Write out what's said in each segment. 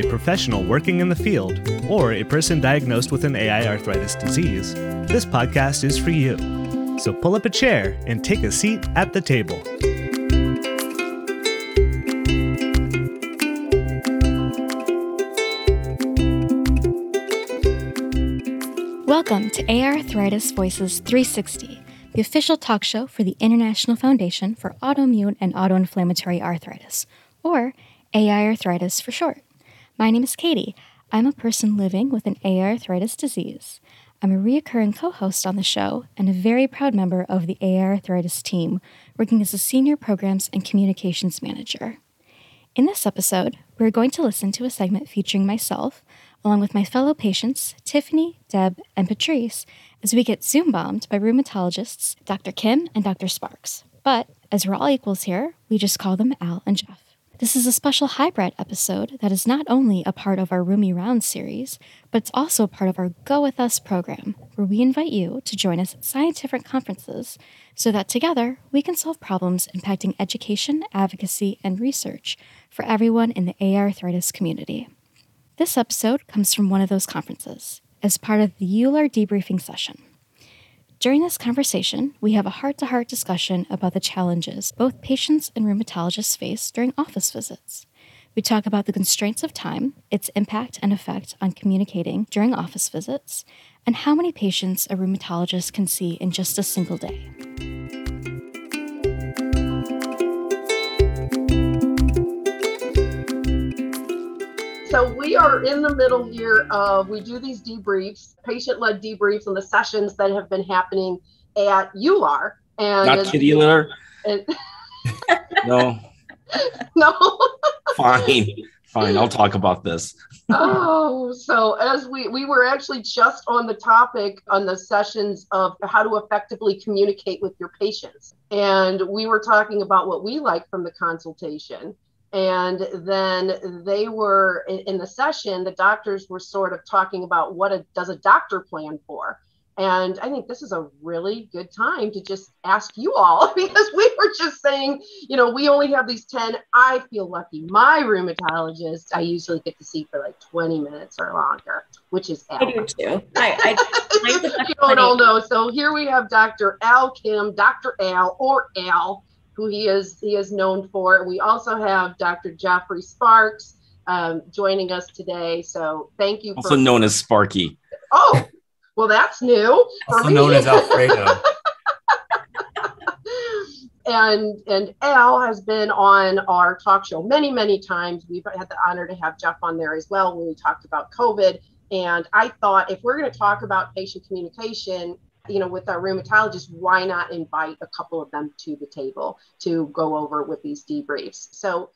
a professional working in the field, or a person diagnosed with an AI arthritis disease, this podcast is for you. So pull up a chair and take a seat at the table. Welcome to AI Arthritis Voices 360, the official talk show for the International Foundation for Autoimmune and Autoinflammatory Arthritis, or AI arthritis for short. My name is Katie. I'm a person living with an AI arthritis disease. I'm a reoccurring co host on the show and a very proud member of the AI arthritis team, working as a senior programs and communications manager. In this episode, we're going to listen to a segment featuring myself, along with my fellow patients, Tiffany, Deb, and Patrice, as we get Zoom bombed by rheumatologists Dr. Kim and Dr. Sparks. But as we're all equals here, we just call them Al and Jeff. This is a special hybrid episode that is not only a part of our Roomy Round series, but it's also part of our Go With Us program, where we invite you to join us at scientific conferences so that together we can solve problems impacting education, advocacy, and research for everyone in the AI arthritis community. This episode comes from one of those conferences as part of the EULAR debriefing session. During this conversation, we have a heart to heart discussion about the challenges both patients and rheumatologists face during office visits. We talk about the constraints of time, its impact and effect on communicating during office visits, and how many patients a rheumatologist can see in just a single day. So we are in the middle here of we do these debriefs, patient-led debriefs on the sessions that have been happening at EULAR. And not kitty litter. no. No. Fine. Fine. I'll talk about this. oh, so as we we were actually just on the topic on the sessions of how to effectively communicate with your patients. And we were talking about what we like from the consultation and then they were in, in, the session the doctors were sort of talking about what a, does a doctor plan for? And i think this is a really good time to just ask you all because we were just saying you know we only have these 10 i feel lucky. My rheumatologist i usually get to see for like 20 minutes or longer which is Al. i do too. I, I you don't all know so here we have dr al kim dr al or al who he is he is known for. We also have Dr. Jeffrey Sparks um, joining us today. So thank you. Also for- known as Sparky. Oh, well, that's new. Also known as Alfredo. and and Al has been on our talk show many many times. We've had the honor to have Jeff on there as well when we talked about COVID. And I thought if we're going to talk about patient communication, you know, with our rheumatologists, why not invite a couple of them to the table to go over with these debriefs? So,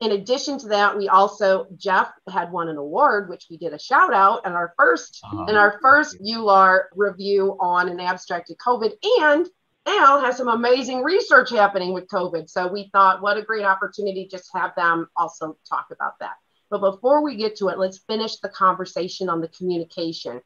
in addition to that, we also Jeff had won an award, which we did a shout out in our 1st uh-huh. in our first EULAR review on an abstract abstracted COVID, and Al has some amazing research happening with COVID. So we thought, what a great opportunity just have them also talk about that. But before we get to it, let's finish the conversation on the communication.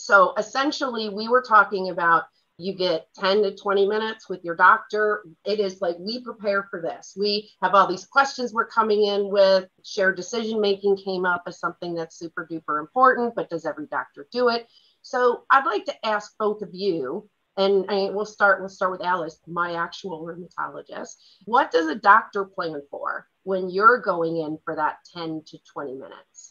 So essentially, we were talking about you get 10 to 20 minutes with your doctor. It is like we prepare for this. We have all these questions we're coming in with. Shared decision making came up as something that's super duper important, but does every doctor do it? So I'd like to ask both of you, and I, we'll start. We'll start with Alice, my actual rheumatologist. What does a doctor plan for when you're going in for that 10 to 20 minutes?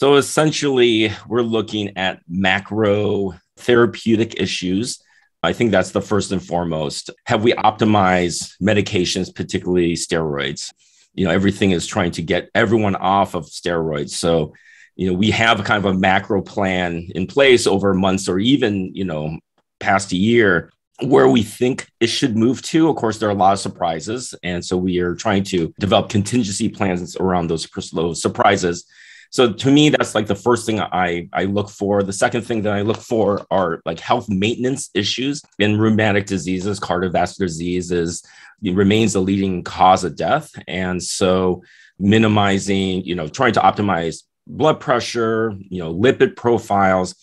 So essentially, we're looking at macro therapeutic issues. I think that's the first and foremost. Have we optimized medications, particularly steroids? You know, everything is trying to get everyone off of steroids. So, you know, we have kind of a macro plan in place over months or even, you know, past a year where we think it should move to. Of course, there are a lot of surprises. And so we are trying to develop contingency plans around those, those surprises So to me, that's like the first thing I, I look for. The second thing that I look for are like health maintenance issues in rheumatic diseases, cardiovascular diseases remains the leading cause of death. And so minimizing, you know, trying to optimize blood pressure, you know, lipid profiles,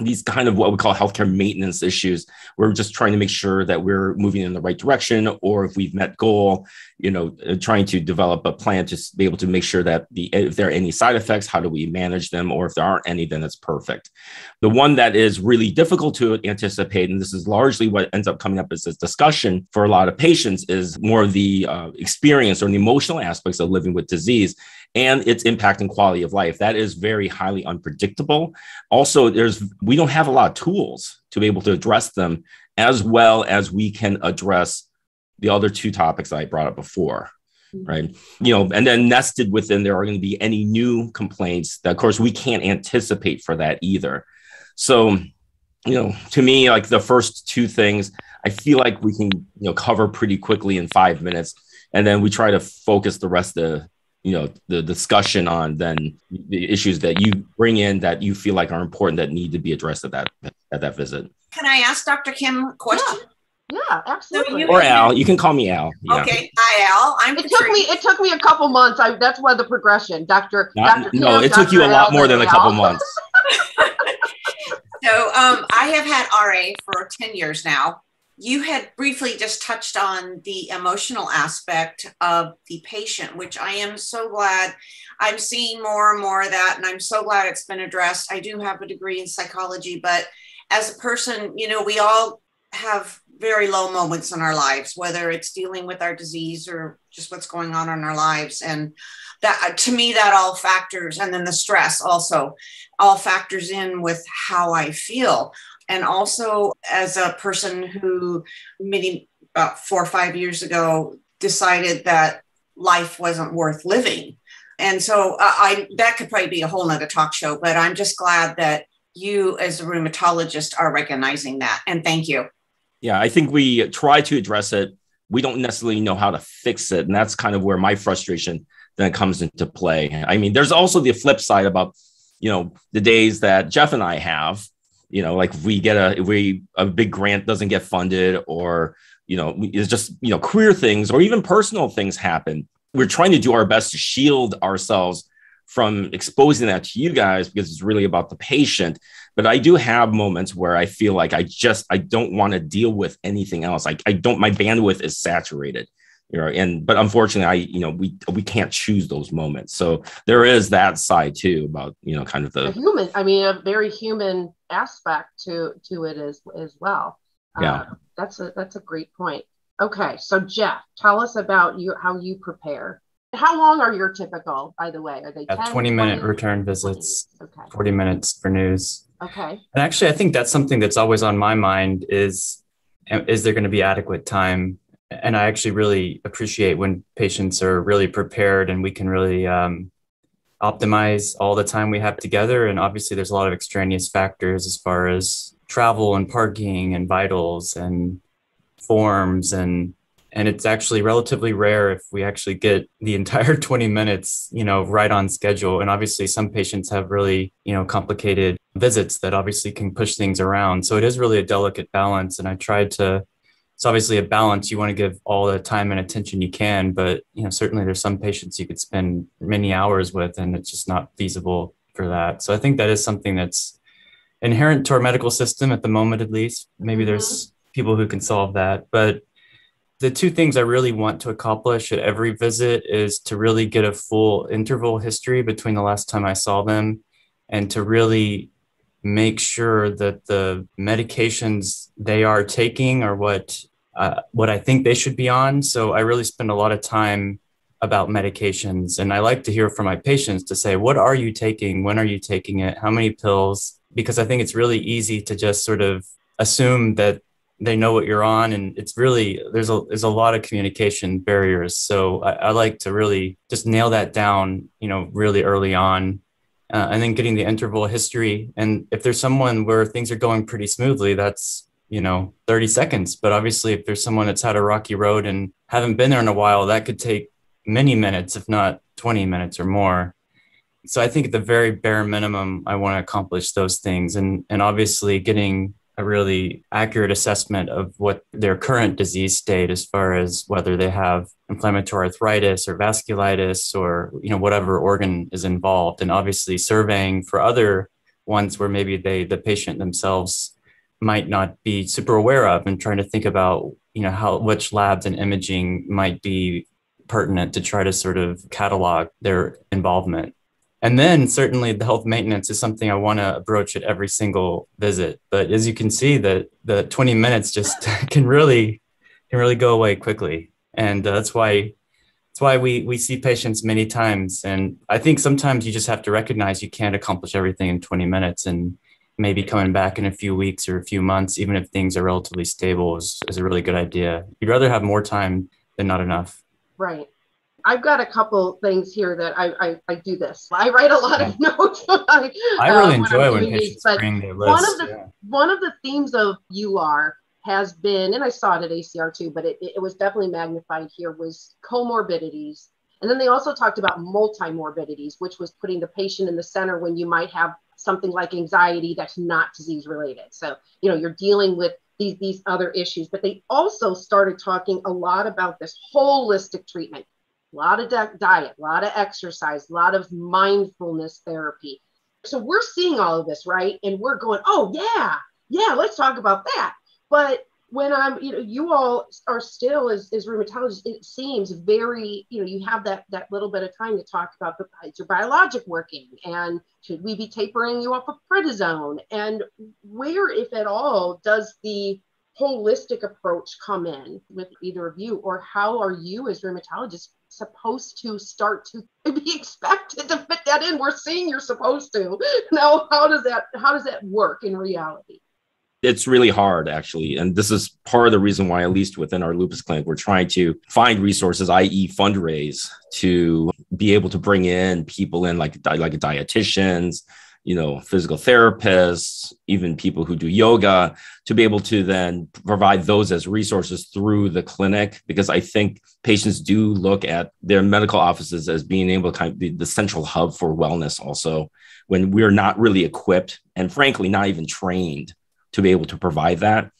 these kind of what we call healthcare maintenance issues. We're just trying to make sure that we're moving in the right direction, or if we've met goal, you know, uh, trying to develop a plan to be able to make sure that the if there are any side effects, how do we manage them, or if there aren't any, then it's perfect. The one that is really difficult to anticipate, and this is largely what ends up coming up as this discussion for a lot of patients, is more of the uh, experience or the emotional aspects of living with disease and its impact and quality of life. That is very highly unpredictable. Also, there's we don't have a lot of tools to be able to address them as well as we can address the other two topics I brought up before. Mm-hmm. Right. You know, and then nested within there are going to be any new complaints that, of course, we can't anticipate for that either. So, you know, to me, like the first two things, I feel like we can, you know, cover pretty quickly in five minutes. And then we try to focus the rest of you know the discussion on then the issues that you bring in that you feel like are important that need to be addressed at that at that visit. Can i ask dr kim a question? Yeah, yeah absolutely. Or al. You can call me al. Yeah. okay. Hi al. I'm it took me it took me a couple months. I that's why the progression. Dr dr no kim, it dr. took you a lot more than a couple months. So um, i have had ra for 10 years now you had briefly just touched on the emotional aspect of the patient, which I am so glad I'm seeing more and more of that. And I'm so glad it's been addressed. I do have a degree in psychology, but as a person, you know, we all have very low moments in our lives, whether it's dealing with our disease or just what's going on in our lives. And that uh, to me, that all factors, and then the stress also all factors in with how I feel and also as a person who maybe about four or five years ago decided that life wasn't worth living. And so uh, i that could probably be a whole nother talk show but i'm just glad that you as a rheumatologist are recognizing that. And thank you. Yeah i think we try to address it. We don't necessarily know how to fix it. And that's kind of where my frustration then comes into play. I mean there's also the flip side about you know the days that jeff and i have you know like we get a we a big grant doesn't get funded or you know it's just you know career things or even personal things happen. We're trying to do our best to shield ourselves from exposing that to you guys because it's really about the patient. But i do have moments where i feel like i just i don't want to deal with anything else. I, I don't my bandwidth is saturated you know and but unfortunately i you know we we can't choose those moments. So there is that side too about you know kind of the a human i mean a very human aspect to to it as as well. Yeah. uh, that's a that's a great point. Okay so jeff tell us about you how you prepare. How long are your typical by the way? Are they 10, 20 minute return visits okay. 40 minutes for news. Okay. And actually i think that's something that's always on my mind is is there going to be adequate time and I actually really appreciate when patients are really prepared and we can really um, optimize all the time we have together. And obviously, there's a lot of extraneous factors as far as travel and parking and vitals and forms. And and it's actually relatively rare if we actually get the entire 20 minutes you know right on schedule. And obviously some patients have really you know complicated visits that obviously can push things around. So it is really a delicate balance. And i tried to it's obviously a balance. You want to give all the time and attention you can, but you know certainly there's some patients you could spend many hours with, and it's just not feasible for that. So I think that is something that's inherent to our medical system at the moment, at least. Maybe mm-hmm. there's people who can solve that, but the two things I really want to accomplish at every visit is to really get a full interval history between the last time I saw them and to really make sure that the medications they are taking are what uh, what I think they should be on. So I really spend a lot of time about medications, and I like to hear from my patients to say, "What are you taking? When are you taking it? How many pills?" Because I think it's really easy to just sort of assume that they know what you're on, and it's really there's a there's a lot of communication barriers. So I, I like to really just nail that down, you know, really early on uh, and then getting the interval history. And if there's someone where things are going pretty smoothly, that's you know 30 seconds. But obviously, if there's someone that's had a rocky road and haven't been there in a while, that could take many minutes, if not 20 minutes or more. so I think at the very bare minimum, I want to accomplish those things, and and obviously getting a really accurate assessment of what their current disease state as far as whether they have inflammatory arthritis or vasculitis or you know whatever organ is involved. And obviously surveying for other ones where maybe they the patient themselves might not be super aware of and trying to think about you know how which labs and imaging might be pertinent to try to sort of catalog their involvement and then certainly the health maintenance is something I want to approach at every single visit. But as you can see, that the 20 minutes just can really can really go away quickly, and uh, that's why that's why we we see patients many times. And I think sometimes you just have to recognize you can't accomplish everything in 20 minutes, and maybe coming back in a few weeks or a few months, even if things are relatively stable, is, is a really good idea. You'd rather have more time than not enough. Right. I've got a couple things here that I, I, I do this. I write a lot of notes. I, I really uh, enjoy when, when patients bring their list. One of the yeah. one of the themes of EULAR has been, and I saw it at ACR too, but it, it was definitely magnified here, was comorbidities. And then they also talked about multimorbidities, which was putting the patient in the center when you might have something like anxiety that's not disease related. So, you know, you're dealing with these, these other issues, but they also started talking a lot about this holistic treatment a lot of diet, a lot of exercise, a lot of mindfulness therapy. So we're seeing all of this, right? And we're going, oh, yeah, yeah, let's talk about that. But when I'm, you know, you all are still as, as rheumatologists, it seems very, you know, you have that that little bit of time to talk about the your biologic working and should we be tapering you off of prednisone and where, if at all, does the holistic approach come in with either of you? Or how are you as rheumatologists supposed to start to be expected to fit that in? We're seeing you're supposed to. Now how does that how does that work in reality? It's really hard actually. And this is part of the reason why at least within our lupus clinic we're trying to find resources i.e fundraise to be able to bring in people in like like dietitians you know, physical therapists, even people who do yoga, to be able to then provide those as resources through the clinic. Because I think patients do look at their medical offices as being able to kind of be the central hub for wellness, also, when we're not really equipped and frankly, not even trained to be able to provide that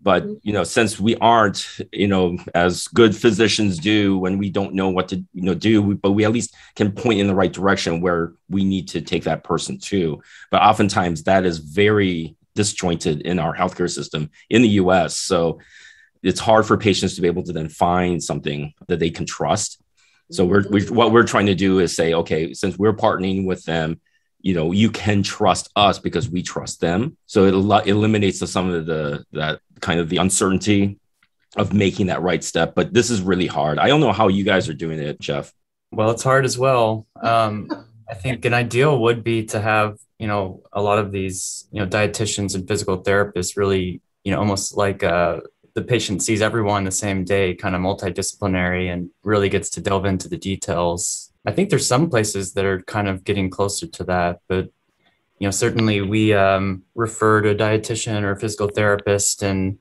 but mm-hmm. you know since we aren't you know as good physicians do when we don't know what to you know do but we at least can point in the right direction where we need to take that person to. But oftentimes that is very disjointed in our healthcare system in the US so it's hard for patients to be able to then find something that they can trust. So we're, we, what we're trying to do is say okay since we're partnering with them you know you can trust us because we trust them. So it el- eliminates the, some of the that kind of the uncertainty of making that right step but this is really hard. I don't know how you guys are doing it jeff. Well it's hard as well. Um, i think an ideal would be to have you know a lot of these you know dietitians and physical therapists really you know almost like uh, the patient sees everyone the same day kind of multidisciplinary and really gets to delve into the details I think there's some places that are kind of getting closer to that, but you know, certainly we um, refer to a dietitian or a physical therapist, and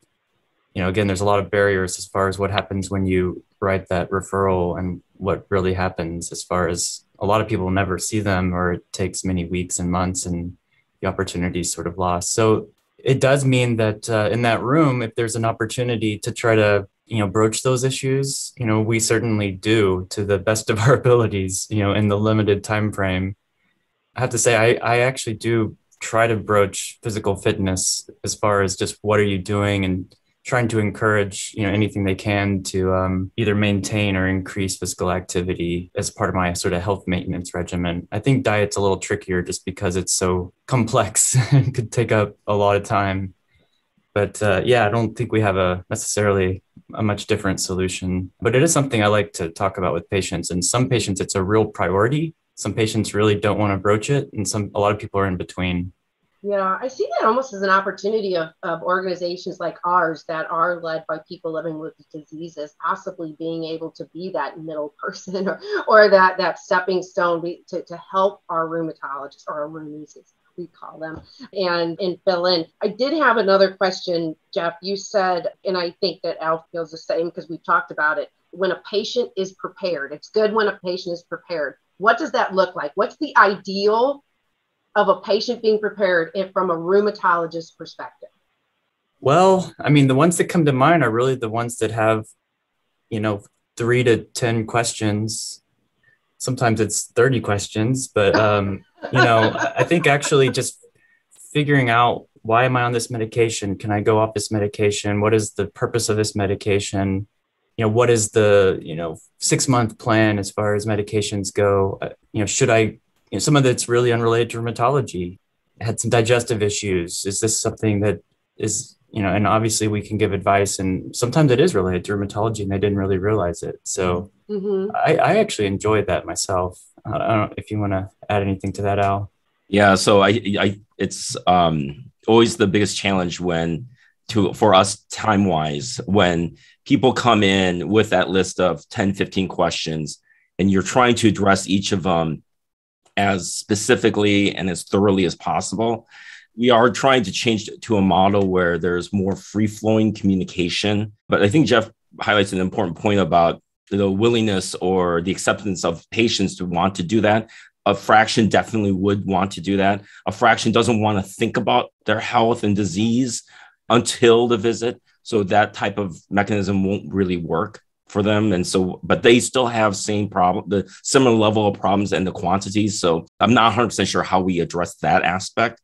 you know, again, there's a lot of barriers as far as what happens when you write that referral and what really happens. As far as a lot of people never see them, or it takes many weeks and months, and the opportunity is sort of lost. So it does mean that uh, in that room, if there's an opportunity to try to you know broach those issues you know we certainly do to the best of our abilities you know in the limited time frame i have to say i i actually do try to broach physical fitness as far as just what are you doing and trying to encourage you know anything they can to um, either maintain or increase physical activity as part of my sort of health maintenance regimen. I think diet's a little trickier just because it's so complex and could take up a lot of time. But uh, yeah i don't think we have a necessarily a much different solution. But it is something I like to talk about with patients. And some patients, it's a real priority. Some patients really don't want to broach it, and some a lot of people are in between. Yeah, I see that almost as an opportunity of, of organizations like ours that are led by people living with diseases, possibly being able to be that middle person or, or that, that stepping stone to, to help our rheumatologists or our rheumies we call them, and and fill in. I did have another question, Jeff. You said, and I think that Al feels the same because we talked about it. When a patient is prepared, it's good when a patient is prepared. what does that look like? What's the ideal of a patient being prepared from a rheumatologist perspective? Well, I mean, the ones that come to mind are really the ones that have, you know, three to 10 questions. Sometimes it's 30 questions, but, um, you know, I think actually just figuring out why am I on this medication? Can I go off this medication? What is the purpose of this medication? You know, what is the, you know, six month plan as far as medications go? Uh, you know, should I, you know, some of that's really unrelated to rheumatology. I had some digestive issues. Is this something that is you know, and obviously we can give advice, and sometimes it is related to rheumatology, and they didn't really realize it. So mm-hmm. I, I, actually enjoyed that myself. I don't know if you want to add anything to that, Al. Yeah, so I, I, it's um, always the biggest challenge when to for us time wise when people come in with that list of 10 15 questions and you're trying to address each of them as specifically and as thoroughly as possible we are trying to change to a model where there's more free flowing communication. But I think Jeff highlights an important point about the willingness or the acceptance of patients to want to do that. A fraction definitely would want to do that. A fraction doesn't want to think about their health and disease until the visit. So that type of mechanism won't really work for them and so but they still have same problem the similar level of problems and the quantities so i'm not 100% sure how we address that aspect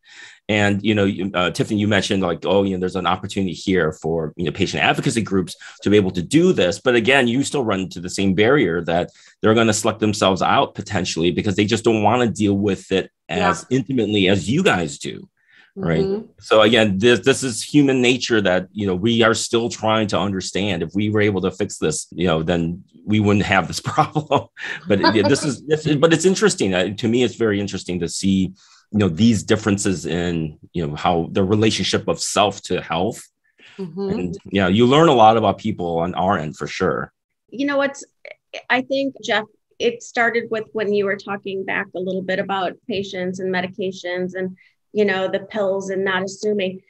and you know, uh, Tiffany, you mentioned like, oh, you know, there's an opportunity here for you know patient advocacy groups to be able to do this. But again, you still run into the same barrier that they're going to select themselves out potentially because they just don't want to deal with it as yeah. intimately as you guys do right? Mm-hmm. so again this this is human nature that you know we are still trying to understand. If we were able to fix this you know then we wouldn't have this problem. But it, this is this, but it's interesting. Uh, to me it's very interesting to see you know these differences in you know how the relationship of self to health. Mm-hmm. and yeah you learn a lot about people on our end for sure. You know what's i think jeff it started with when you were talking back a little bit about patients and medications and you know the pills and not assuming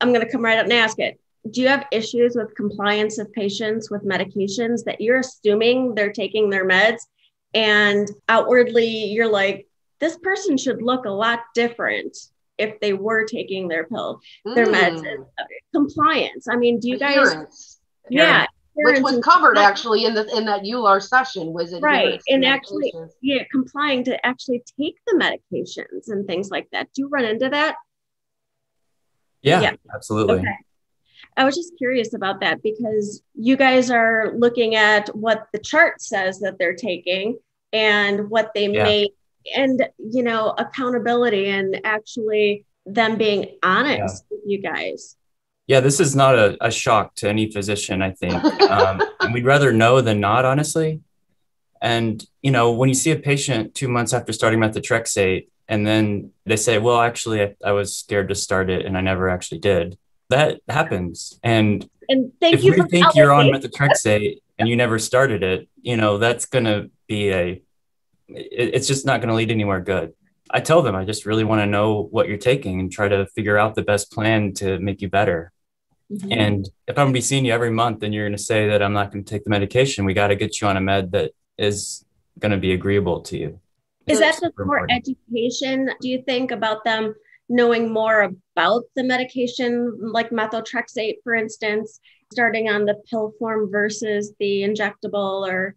i'm going to come right up and ask it do you have issues with compliance of patients with medications that you're assuming they're taking their meds and outwardly you're like this person should look a lot different if they were taking their pill, their mm. meds, compliance. I mean, do you guys? Adherence. Yeah. Which was covered actually in the in that EULAR session was it right and actually yeah complying to actually take the medications and things like that. Do you run into that? Yeah, yeah. absolutely. Okay. I was just curious about that because you guys are looking at what the chart says that they're taking and what they yeah. may and you know accountability and actually them being honest yeah. with you guys yeah this is not a, a shock to any physician i think um, we'd rather know than not honestly and you know when you see a patient two months after starting methotrexate and then they say well actually I, I was scared to start it and i never actually did that happens and and thank if you you think you're on methotrexate and you never started it you know that's going to be a it, it's just not going to lead anywhere good. I tell them I just really want to know what you're taking and try to figure out the best plan to make you better. Mm-hmm. And if I'm going to be seeing you every month and you're going to say that I'm not going to take the medication, we got to get you on a med that is going to be agreeable to you. Is that just more education? Do you think about them knowing more about the medication, like methotrexate, for instance, starting on the pill form versus the injectable or?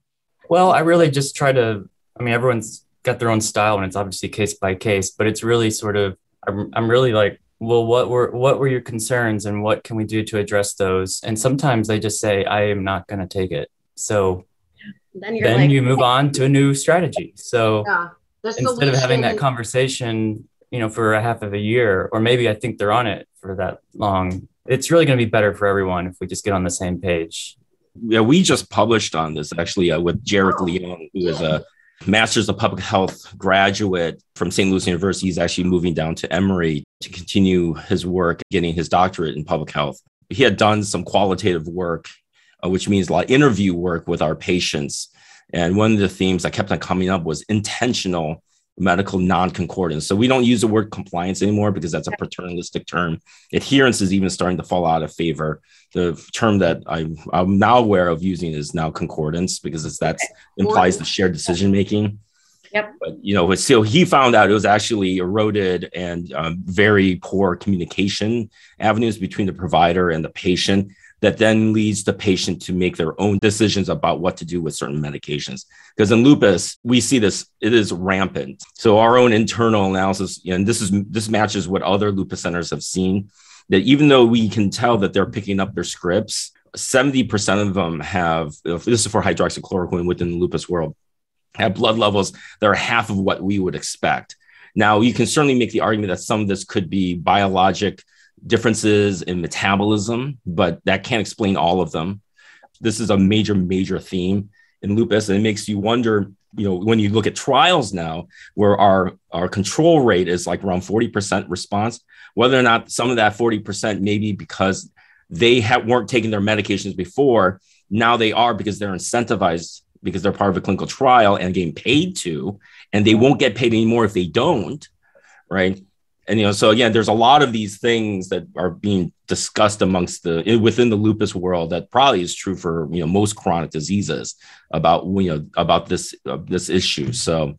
Well, I really just try to I mean, everyone's got their own style and it's obviously case by case, but it's really sort of, I'm, I'm really like, well, what were, what were your concerns and what can we do to address those? And sometimes they just say, I am not going to take it. So then, then like, you move on to a new strategy. So yeah, instead of having that conversation, you know, for a half of a year, or maybe I think they're on it for that long, it's really going to be better for everyone if we just get on the same page. Yeah, we just published on this actually uh, with Jarek oh. Leong, who is a master's of public health graduate from St. Louis University. He's actually moving down to Emory to continue his work, getting his doctorate in public health. He had done some qualitative work, uh, which means a lot of interview work with our patients. And one of the themes that kept on coming up was intentional medical non-concordance. So we don't use the word compliance anymore because that's a paternalistic term. Adherence is even starting to fall out of favor. The term that I'm, I'm now aware of using is now concordance because it's that implies the shared decision making. Yep. But you know, so he found out it was actually eroded and um, very poor communication avenues between the provider and the patient that then leads the patient to make their own decisions about what to do with certain medications. Because in lupus, we see this, it is rampant. So our own internal analysis, and this is this matches what other lupus centers have seen, that even though we can tell that they're picking up their scripts, 70% of them have, this is for hydroxychloroquine within the lupus world, have blood levels that are half of what we would expect. Now, you can certainly make the argument that some of this could be biologic differences in metabolism, but that can't explain all of them. This is a major, major theme in lupus, and it makes you wonder. You know, when you look at trials now, where our our control rate is like around forty percent response, whether or not some of that forty percent maybe because they ha- weren't taking their medications before, now they are because they're incentivized because they're part of a clinical trial and getting paid to, and they won't get paid anymore if they don't, right? And you know so again there's a lot of these things that are being discussed amongst the within the lupus world that probably is true for you know most chronic diseases about you know about this uh, this issue so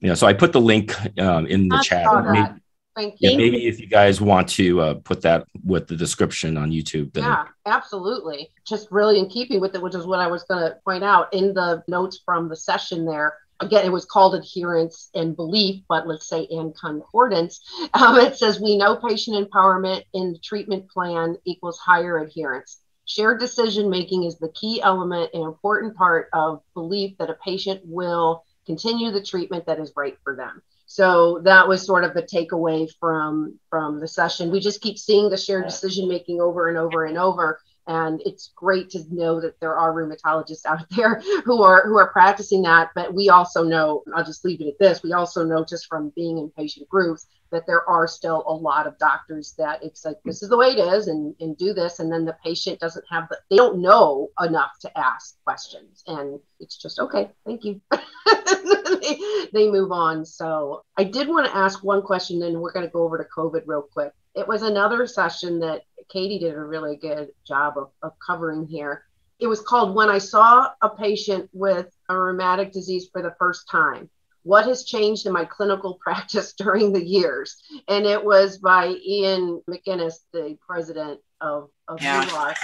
you know so i put the link um, in the I chat maybe, Thank you. Maybe if you guys want to uh, put that with the description on YouTube. Then... Yeah, absolutely. Just really in keeping with it, which is what I was going to point out in the notes from the session there again, it was called adherence and belief, but let's say in concordance, um, it says we know patient empowerment in the treatment plan equals higher adherence. Shared decision making is the key element and important part of belief that a patient will continue the treatment that is right for them. So that was sort of the takeaway from from the session. We just keep seeing the shared decision making over and over and over and it's great to know that there are rheumatologists out there who are who are practicing that. But we also know i'll just leave it at this we also know just from being in patient groups that there are still a lot of doctors that it's like this is the way it is and, and do this. And then the patient doesn't have the they don't know enough to ask questions. And it's just okay thank you. They, they move on. So i did want to ask one question and we're going to go over to covid real quick. It was another session that Katie did a really good job of, of covering here. It was called When I Saw a Patient with a Rheumatic Disease for the First Time. What has changed in my clinical practice during the years? And it was by Iain McInnes, the president of, of yeah.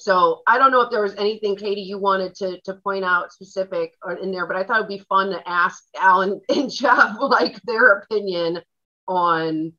So I don't know if there was anything, Katie, you wanted to, to point out specific or in there, but I thought it'd be fun to ask Alan and Jeff like their opinion on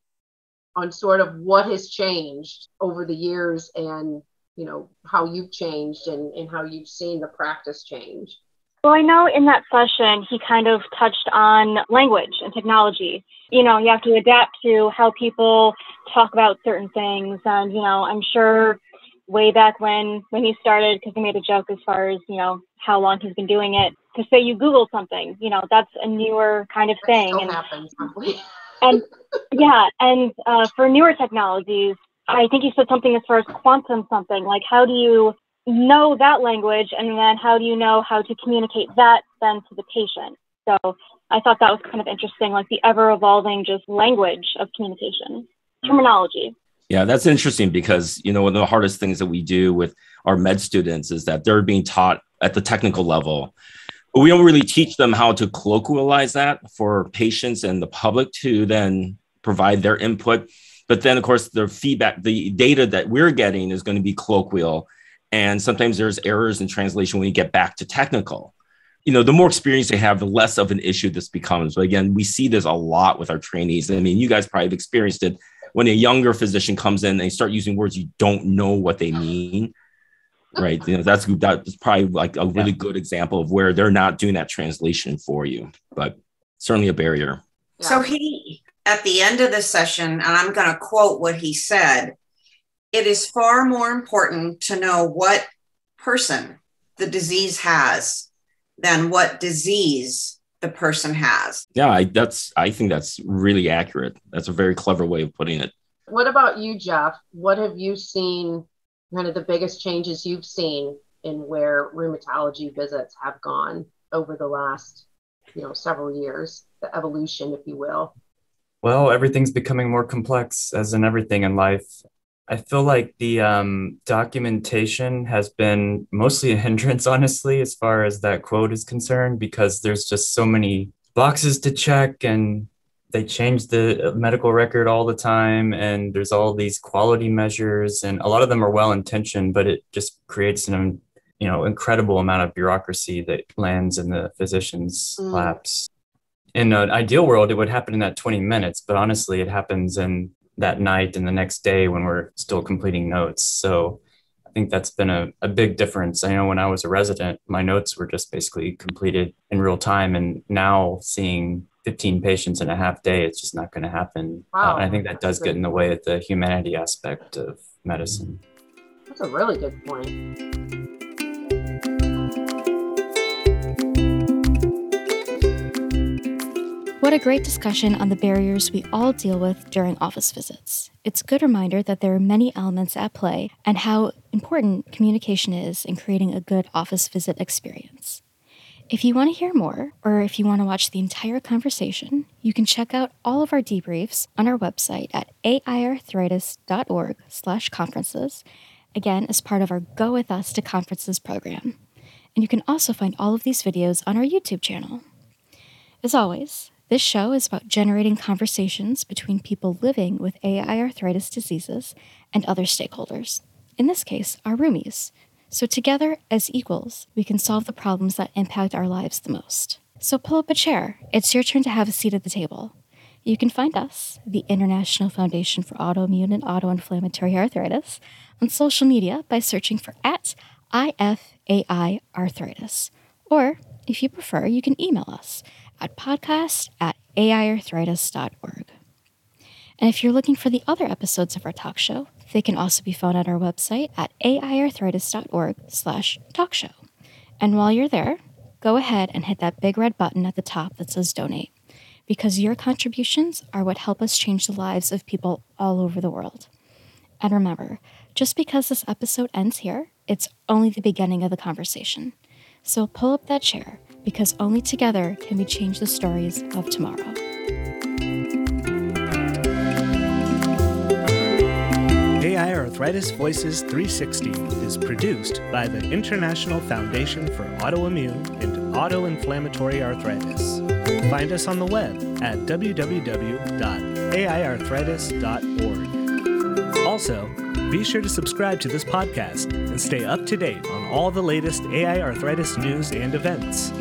on sort of what has changed over the years and you know how you've changed and, and how you've seen the practice change. Well i know in that session he kind of touched on language and technology. You know you have to adapt to how people talk about certain things. And you know i'm sure way back when when he started because he made a joke as far as you know how long he's been doing it to say you google something you know that's a newer kind of thing. And happens, and yeah, and uh, for newer technologies, I think you said something as far as quantum something. Like, how do you know that language, and then how do you know how to communicate that then to the patient? So I thought that was kind of interesting, like the ever evolving just language of communication, terminology. Yeah, that's interesting because you know one of the hardest things that we do with our med students is that they're being taught at the technical level but we don't really teach them how to colloquialize that for patients and the public to then provide their input. But then, of course, the feedback, the data that we're getting is going to be colloquial. And sometimes there's errors in translation when you get back to technical. You know, the more experience they have, the less of an issue this becomes. But again, we see this a lot with our trainees. I mean, you guys probably have experienced it when a younger physician comes in and they start using words you don't know what they mean right? You know that's that's probably like a really yeah. good example of where they're not doing that translation for you but certainly a barrier. So he at the end of the session and i'm going to quote what he said it is far more important to know what person the disease has than what disease the person has. Yeah I, that's i think that's really accurate. That's a very clever way of putting it. What about you jeff? What have you seen kind of the biggest changes you've seen in where rheumatology visits have gone over the last you know several years the evolution if you will? Well everything's becoming more complex as in everything in life. I feel like the um, documentation has been mostly a hindrance honestly as far as that quote is concerned because there's just so many boxes to check and they change the medical record all the time and there's all these quality measures and a lot of them are well intentioned but it just creates an you know incredible amount of bureaucracy that lands in the physician's mm. laps in an ideal world it would happen in that 20 minutes but honestly it happens in that night and the next day when we're still completing notes so I think that's been a, a big difference. I know when I was a resident, my notes were just basically completed in real time. And now seeing 15 patients in a half day, it's just not going to happen. Wow. Uh, and I think that does get in the way of the humanity aspect of medicine. That's a really good point. What a great discussion on the barriers we all deal with during office visits. It's a good reminder that there are many elements at play and how important communication is in creating a good office visit experience. If you want to hear more, or if you want to watch the entire conversation, you can check out all of our debriefs on our website at aiarthritis.org slash conferences, again as part of our Go With Us to Conferences program. And you can also find all of these videos on our YouTube channel. As always, this show is about generating conversations between people living with AI arthritis diseases and other stakeholders, in this case, our roomies. So, together as equals, we can solve the problems that impact our lives the most. So, pull up a chair. It's your turn to have a seat at the table. You can find us, the International Foundation for Autoimmune and Autoinflammatory Arthritis, on social media by searching for at IFAI Arthritis. Or, if you prefer, you can email us at podcast at aiarthritis.org. And if you're looking for the other episodes of our talk show, they can also be found at our website at aiarthritis.org slash talk show. And while you're there, go ahead and hit that big red button at the top that says donate, because your contributions are what help us change the lives of people all over the world. And remember, just because this episode ends here, it's only the beginning of the conversation. So pull up that chair because only together can we change the stories of tomorrow. AI Arthritis Voices 360 is produced by the International Foundation for Autoimmune and Autoinflammatory Arthritis. Find us on the web at www.aiarthritis.org. Also, be sure to subscribe to this podcast and stay up to date on all the latest AI arthritis news and events.